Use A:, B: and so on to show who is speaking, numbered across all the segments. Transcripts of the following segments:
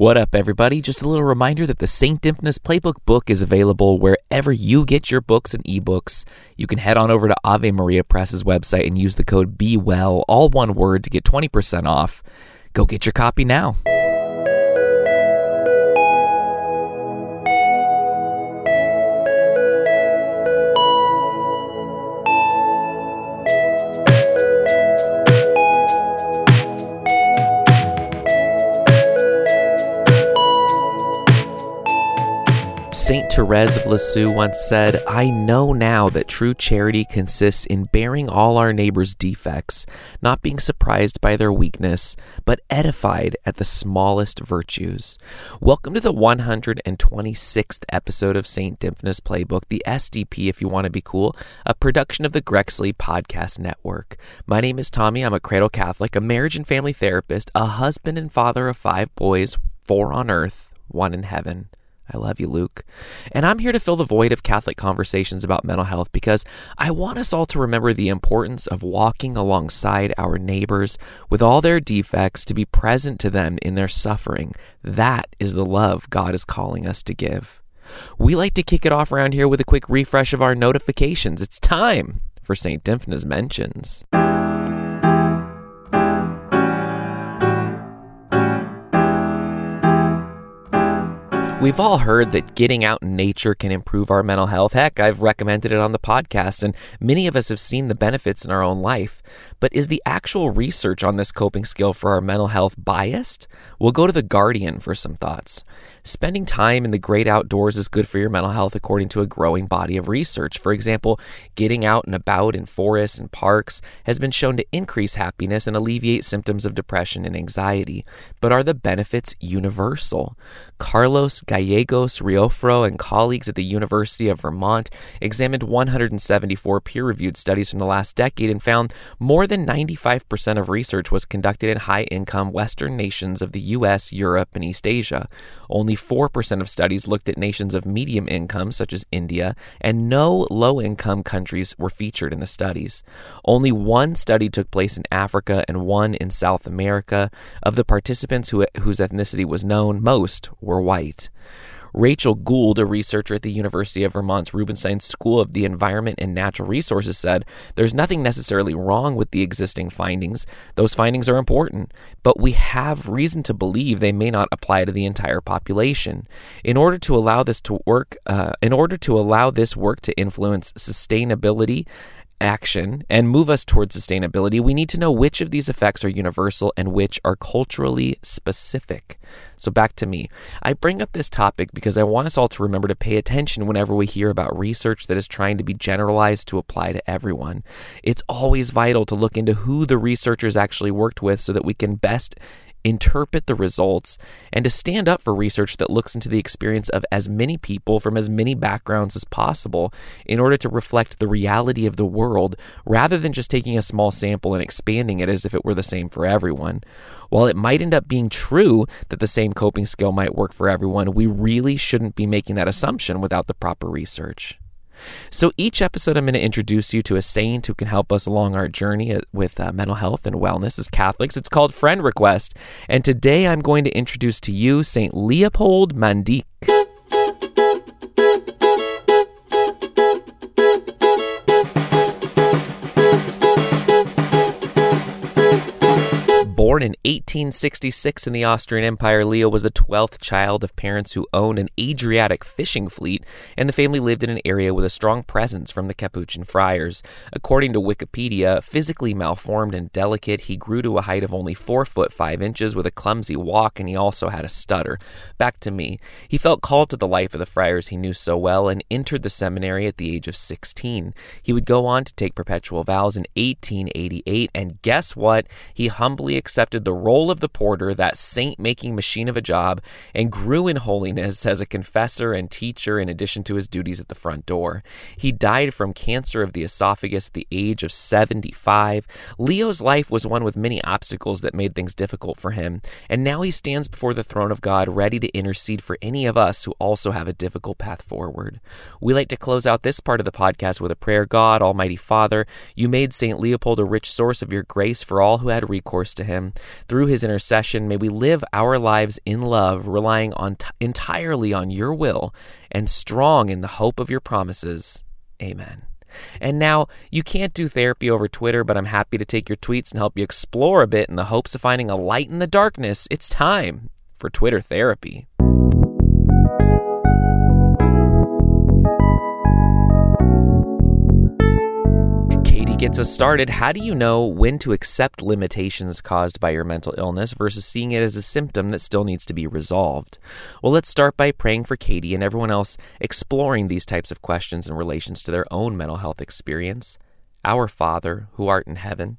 A: What up, everybody? Just a little reminder that the St. Dymphna's Playbook book is available wherever you get your books and ebooks. You can head on over to Ave Maria Press's website and use the code BEWELL, all one word, to get 20% off. Go get your copy now. St. Therese of Lisieux once said, I know now that true charity consists in bearing all our neighbors' defects, not being surprised by their weakness, but edified at the smallest virtues. Welcome to the 126th episode of St. Dymphna's Playbook, the SDP if you want to be cool, a production of the Grexley Podcast Network. My name is Tommy. I'm a cradle Catholic, a marriage and family therapist, a husband and father of five boys, four on earth, one in heaven. I love you, Luke. And I'm here to fill the void of Catholic conversations about mental health because I want us all to remember the importance of walking alongside our neighbors with all their defects to be present to them in their suffering. That is the love God is calling us to give. We like to kick it off around here with a quick refresh of our notifications. It's time for St. Dymphna's Mentions. We've all heard that getting out in nature can improve our mental health. Heck, I've recommended it on the podcast, and many of us have seen the benefits in our own life. But is the actual research on this coping skill for our mental health biased? We'll go to The Guardian for some thoughts. Spending time in the great outdoors is good for your mental health, according to a growing body of research. For example, getting out and about in forests and parks has been shown to increase happiness and alleviate symptoms of depression and anxiety. But are the benefits universal? Carlos Gallegos Riofrío and colleagues at the University of Vermont examined 174 peer reviewed studies from the last decade and found more than 95% of research was conducted in high income Western nations of the US, Europe, and East Asia. Only 4% of studies looked at nations of medium income, such as India, and no low income countries were featured in the studies. Only one study took place in Africa and one in South America. Of the participants who, whose ethnicity was known, most were white. Rachel Gould, a researcher at the University of Vermont's Rubenstein School of the Environment and Natural Resources, said there's nothing necessarily wrong with the existing findings. Those findings are important, but we have reason to believe they may not apply to the entire population. In order to allow this to work, uh, in order to allow this work to influence sustainability action and move us towards sustainability, we need to know which of these effects are universal and which are culturally specific. So, back to me. I bring up this topic because I want us all to remember to pay attention whenever we hear about research that is trying to be generalized to apply to everyone. It's always vital to look into who the researchers actually worked with so that we can best interpret the results, and to stand up for research that looks into the experience of as many people from as many backgrounds as possible in order to reflect the reality of the world rather than just taking a small sample and expanding it as if it were the same for everyone. While it might end up being true that the same coping skill might work for everyone, we really shouldn't be making that assumption without the proper research. So each episode, I'm going to introduce you to a saint who can help us along our journey uh, with uh, mental health and wellness as Catholics. It's called Friend Request. And today I'm going to introduce to you Saint Leopold Mandic. Born in 1866 in the Austrian Empire, Leo was the 12th child of parents who owned an Adriatic fishing fleet, and the family lived in an area with a strong presence from the Capuchin friars. According to Wikipedia, physically malformed and delicate, he grew to a height of only 4 foot 5 inches with a clumsy walk, and he also had a stutter. Back to me. He felt called to the life of the friars he knew so well and entered the seminary at the age of 16. He would go on to take perpetual vows in 1888, and guess what? He humbly accepted the role of the porter, that saint making machine of a job, and grew in holiness as a confessor and teacher in addition to his duties at the front door. He died from cancer of the esophagus at the age of 75. Leo's life was one with many obstacles that made things difficult for him, and now he stands before the throne of God ready to intercede for any of us who also have a difficult path forward. We like to close out this part of the podcast with a prayer God, Almighty Father, you made St. Leopold a rich source of your grace for all who had recourse to him. Through his intercession, may we live our lives in love, relying on t- entirely on your will and strong in the hope of your promises. Amen. And now, you can't do therapy over Twitter, but I'm happy to take your tweets and help you explore a bit in the hopes of finding a light in the darkness. It's time for Twitter therapy. Gets us started, how do you know when to accept limitations caused by your mental illness versus seeing it as a symptom that still needs to be resolved? Well, let's start by praying for Katie and everyone else exploring these types of questions in relations to their own mental health experience. Our Father, who art in heaven,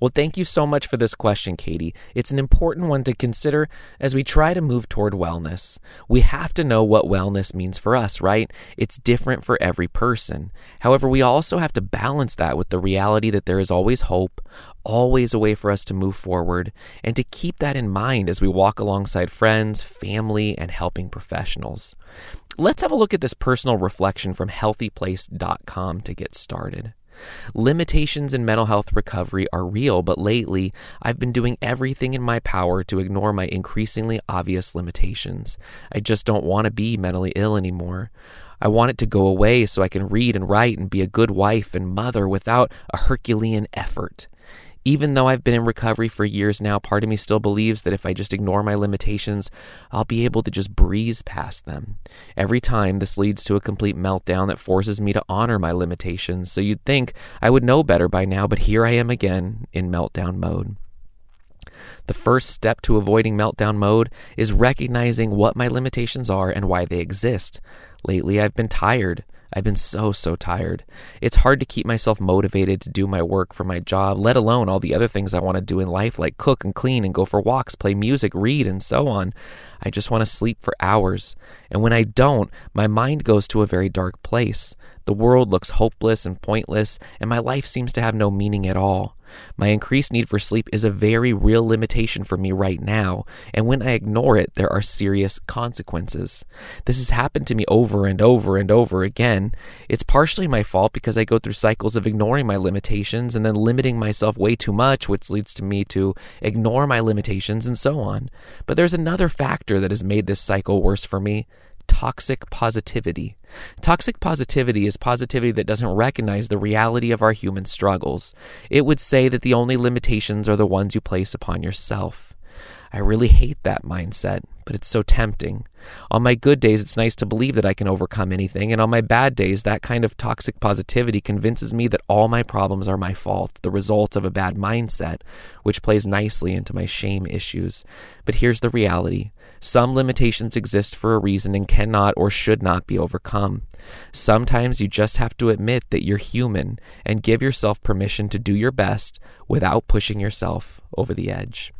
A: Well, thank you so much for this question, Katie. It's an important one to consider as we try to move toward wellness. We have to know what wellness means for us, right? It's different for every person. However, we also have to balance that with the reality that there is always hope, always a way for us to move forward, and to keep that in mind as we walk alongside friends, family, and helping professionals. Let's have a look at this personal reflection from healthyplace.com to get started. Limitations in mental health recovery are real, but lately I've been doing everything in my power to ignore my increasingly obvious limitations. I just don't want to be mentally ill anymore. I want it to go away so I can read and write and be a good wife and mother without a Herculean effort. Even though I've been in recovery for years now, part of me still believes that if I just ignore my limitations, I'll be able to just breeze past them. Every time, this leads to a complete meltdown that forces me to honor my limitations. So you'd think I would know better by now, but here I am again in meltdown mode. The first step to avoiding meltdown mode is recognizing what my limitations are and why they exist. Lately, I've been tired. I've been so, so tired. It's hard to keep myself motivated to do my work for my job, let alone all the other things I want to do in life, like cook and clean and go for walks, play music, read, and so on. I just want to sleep for hours. And when I don't, my mind goes to a very dark place. The world looks hopeless and pointless, and my life seems to have no meaning at all. My increased need for sleep is a very real limitation for me right now, and when I ignore it, there are serious consequences. This has happened to me over and over and over again. It's partially my fault because I go through cycles of ignoring my limitations and then limiting myself way too much, which leads to me to ignore my limitations and so on. But there's another factor that has made this cycle worse for me toxic positivity. Toxic positivity is positivity that doesn't recognize the reality of our human struggles. It would say that the only limitations are the ones you place upon yourself. I really hate that mindset, but it's so tempting. On my good days, it's nice to believe that I can overcome anything, and on my bad days, that kind of toxic positivity convinces me that all my problems are my fault, the result of a bad mindset, which plays nicely into my shame issues. But here's the reality some limitations exist for a reason and cannot or should not be overcome. Sometimes you just have to admit that you're human and give yourself permission to do your best without pushing yourself over the edge.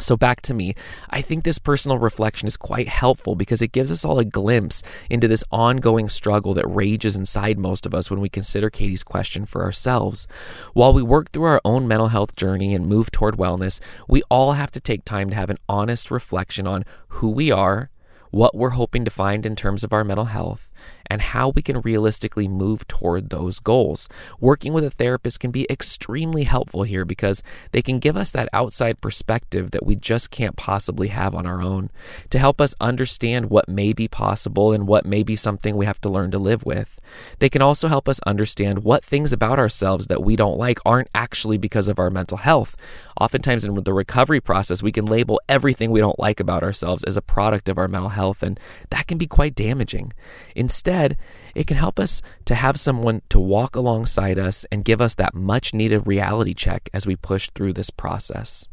A: So, back to me, I think this personal reflection is quite helpful because it gives us all a glimpse into this ongoing struggle that rages inside most of us when we consider Katie's question for ourselves. While we work through our own mental health journey and move toward wellness, we all have to take time to have an honest reflection on who we are, what we're hoping to find in terms of our mental health, and how we can realistically move toward those goals. Working with a therapist can be extremely helpful here because they can give us that outside perspective that we just can't possibly have on our own to help us understand what may be possible and what may be something we have to learn to live with. They can also help us understand what things about ourselves that we don't like aren't actually because of our mental health. Oftentimes, in the recovery process, we can label everything we don't like about ourselves as a product of our mental health, and that can be quite damaging. Instead, Instead, it can help us to have someone to walk alongside us and give us that much needed reality check as we push through this process.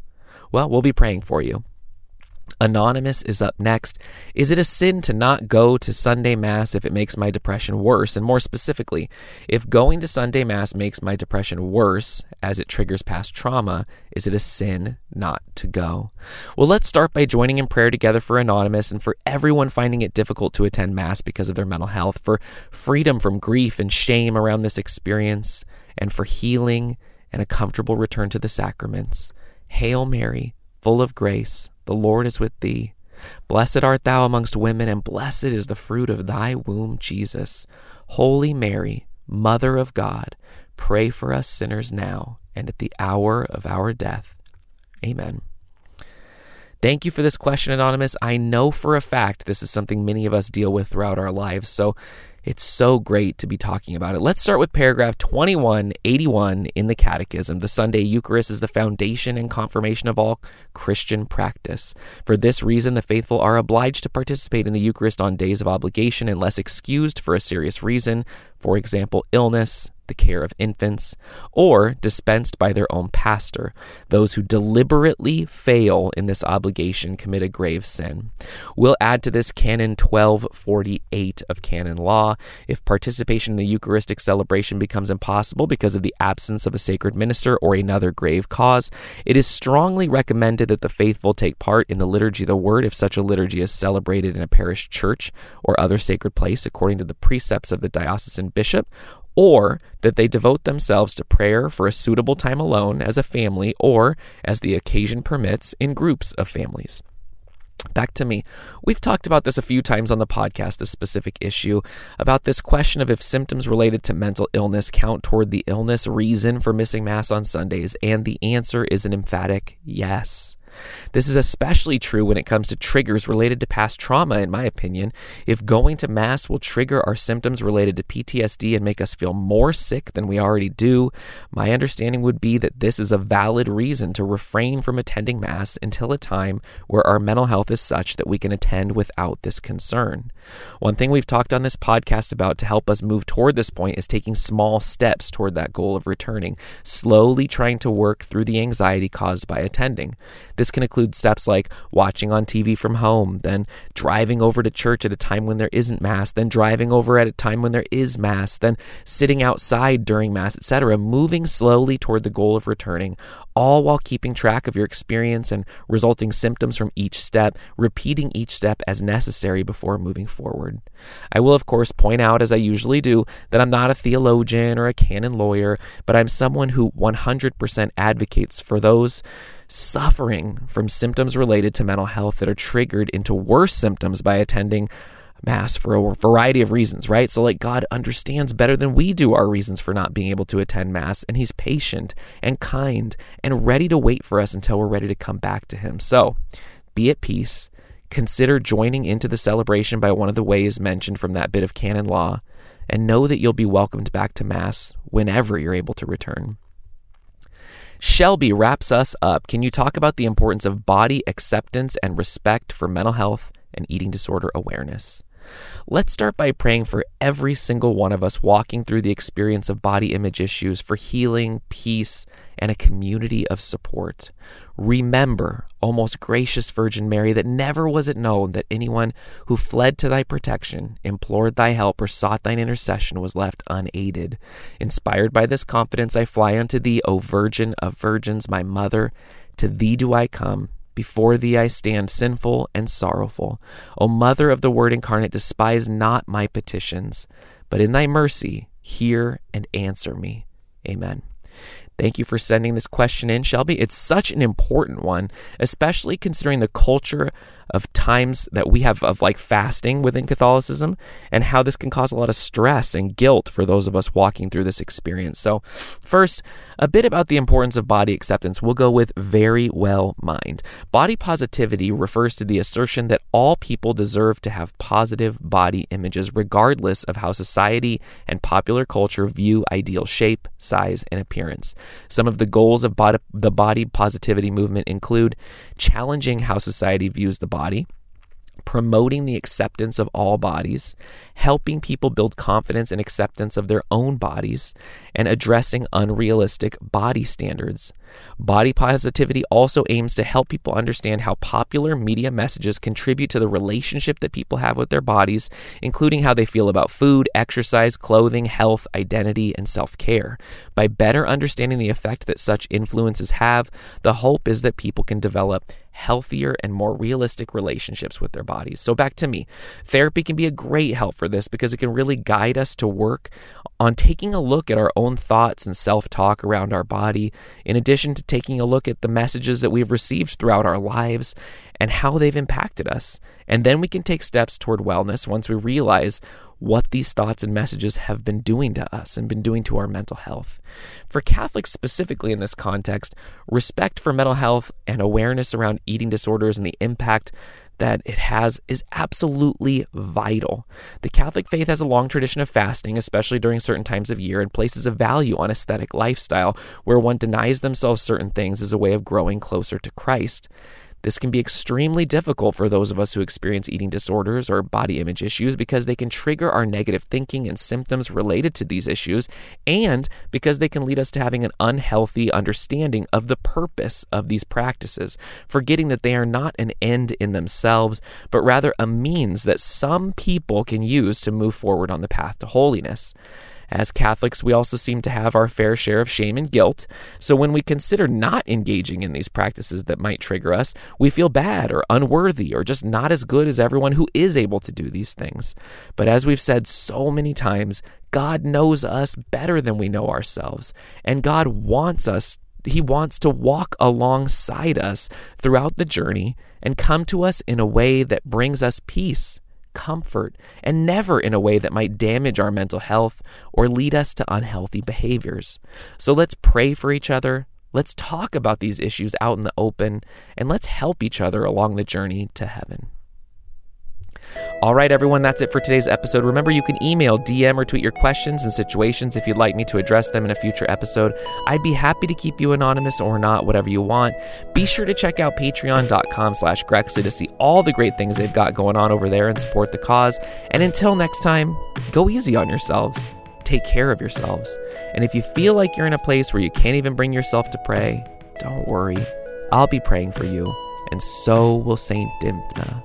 A: Well, we'll be praying for you. Anonymous is up next. Is it a sin to not go to Sunday Mass if it makes my depression worse? And more specifically, if going to Sunday Mass makes my depression worse as it triggers past trauma, is it a sin not to go? Well, let's start by joining in prayer together for Anonymous and for everyone finding it difficult to attend Mass because of their mental health, for freedom from grief and shame around this experience, and for healing and a comfortable return to the sacraments. Hail Mary, full of grace, the Lord is with thee. Blessed art thou amongst women, and blessed is the fruit of thy womb, Jesus. Holy Mary, Mother of God, pray for us sinners now and at the hour of our death. Amen. Thank you for this question, Anonymous. I know for a fact this is something many of us deal with throughout our lives, so it's so great to be talking about it. Let's start with paragraph 2181 in the Catechism. The Sunday Eucharist is the foundation and confirmation of all Christian practice. For this reason, the faithful are obliged to participate in the Eucharist on days of obligation unless excused for a serious reason, for example, illness, the care of infants, or dispensed by their own pastor. Those who deliberately fail in this obligation commit a grave sin. We'll add to this Canon 1248 of canon law. If participation in the Eucharistic celebration becomes impossible because of the absence of a sacred minister or another grave cause, it is strongly recommended that the faithful take part in the liturgy of the word if such a liturgy is celebrated in a parish church or other sacred place according to the precepts of the diocesan bishop or that they devote themselves to prayer for a suitable time alone as a family or, as the occasion permits, in groups of families. Back to me. We've talked about this a few times on the podcast, a specific issue about this question of if symptoms related to mental illness count toward the illness reason for missing Mass on Sundays, and the answer is an emphatic yes. This is especially true when it comes to triggers related to past trauma, in my opinion. If going to Mass will trigger our symptoms related to PTSD and make us feel more sick than we already do, my understanding would be that this is a valid reason to refrain from attending Mass until a time where our mental health is such that we can attend without this concern. One thing we've talked on this podcast about to help us move toward this point is taking small steps toward that goal of returning, slowly trying to work through the anxiety caused by attending. This can include steps like watching on TV from home, then driving over to church at a time when there isn't Mass, then driving over at a time when there is Mass, then sitting outside during Mass, etc., moving slowly toward the goal of returning, all while keeping track of your experience and resulting symptoms from each step, repeating each step as necessary before moving forward. I will, of course, point out, as I usually do, that I'm not a theologian or a canon lawyer, but I'm someone who 100% advocates for those suffering from symptoms related to mental health that are triggered into worse symptoms by attending Mass for a variety of reasons, right? So, like, God understands better than we do our reasons for not being able to attend Mass, and He's patient and kind and ready to wait for us until we're ready to come back to Him. So, be at peace. Consider joining into the celebration by one of the ways mentioned from that bit of canon law, and know that you'll be welcomed back to Mass whenever you're able to return. Shelby wraps us up. Can you talk about the importance of body acceptance and respect for mental health and eating disorder awareness? Let's start by praying for every single one of us walking through the experience of body image issues for healing, peace, and a community of support. Remember, O most gracious Virgin Mary, that never was it known that anyone who fled to thy protection, implored thy help, or sought thine intercession was left unaided. Inspired by this confidence, I fly unto thee, O Virgin of Virgins, my mother. To thee do I come before thee I stand sinful and sorrowful. O Mother of the Word incarnate, despise not my petitions, but in thy mercy hear and answer me. Amen. Thank you for sending this question in, Shelby. It's such an important one, especially considering the culture of times that we have of like fasting within Catholicism and how this can cause a lot of stress and guilt for those of us walking through this experience. So, first, a bit about the importance of body acceptance. We'll go with Verywell Mind. Body positivity refers to the assertion that all people deserve to have positive body images, regardless of how society and popular culture view ideal shape, size, and appearance. Some of the goals of the body positivity movement include challenging how society views the body, promoting the acceptance of all bodies, helping people build confidence and acceptance of their own bodies, and addressing unrealistic body standards. Body positivity also aims to help people understand how popular media messages contribute to the relationship that people have with their bodies, including how they feel about food, exercise, clothing, health, identity, and self care. By better understanding the effect that such influences have, the hope is that people can develop healthier and more realistic relationships with their bodies. So, back to me. Therapy can be a great help for this because it can really guide us to work on taking a look at our own thoughts and self talk around our body, in addition to taking a look at the messages that we've received throughout our lives and how they've impacted us. And then we can take steps toward wellness once we realize what these thoughts and messages have been doing to us and been doing to our mental health. For Catholics specifically in this context, respect for mental health and awareness around eating disorders and the impact that it has is absolutely vital. The Catholic faith has a long tradition of fasting, especially during certain times of year, and places a value on ascetic lifestyle where one denies themselves certain things as a way of growing closer to Christ. This can be extremely difficult for those of us who experience eating disorders or body image issues because they can trigger our negative thinking and symptoms related to these issues, and because they can lead us to having an unhealthy understanding of the purpose of these practices, forgetting that they are not an end in themselves, but rather a means that some people can use to move forward on the path to holiness. As Catholics, we also seem to have our fair share of shame and guilt. So when we consider not engaging in these practices that might trigger us, we feel bad or unworthy or just not as good as everyone who is able to do these things. But as we've said so many times, God knows us better than we know ourselves. And God wants us he wants to walk alongside us throughout the journey and come to us in a way that brings us peace comfort, and never in a way that might damage our mental health or lead us to unhealthy behaviors. So let's pray for each other. Let's talk about these issues out in the open, and let's help each other along the journey to heaven. All right, everyone, that's it for today's episode. Remember, you can email, DM, or tweet your questions and situations if you'd like me to address them in a future episode. I'd be happy to keep you anonymous or not, whatever you want. Be sure to check out patreon.com slash Grexley to see all the great things they've got going on over there and support the cause. And until next time, go easy on yourselves. Take care of yourselves. And if you feel like you're in a place where you can't even bring yourself to pray, don't worry. I'll be praying for you, and so will Saint Dymphna.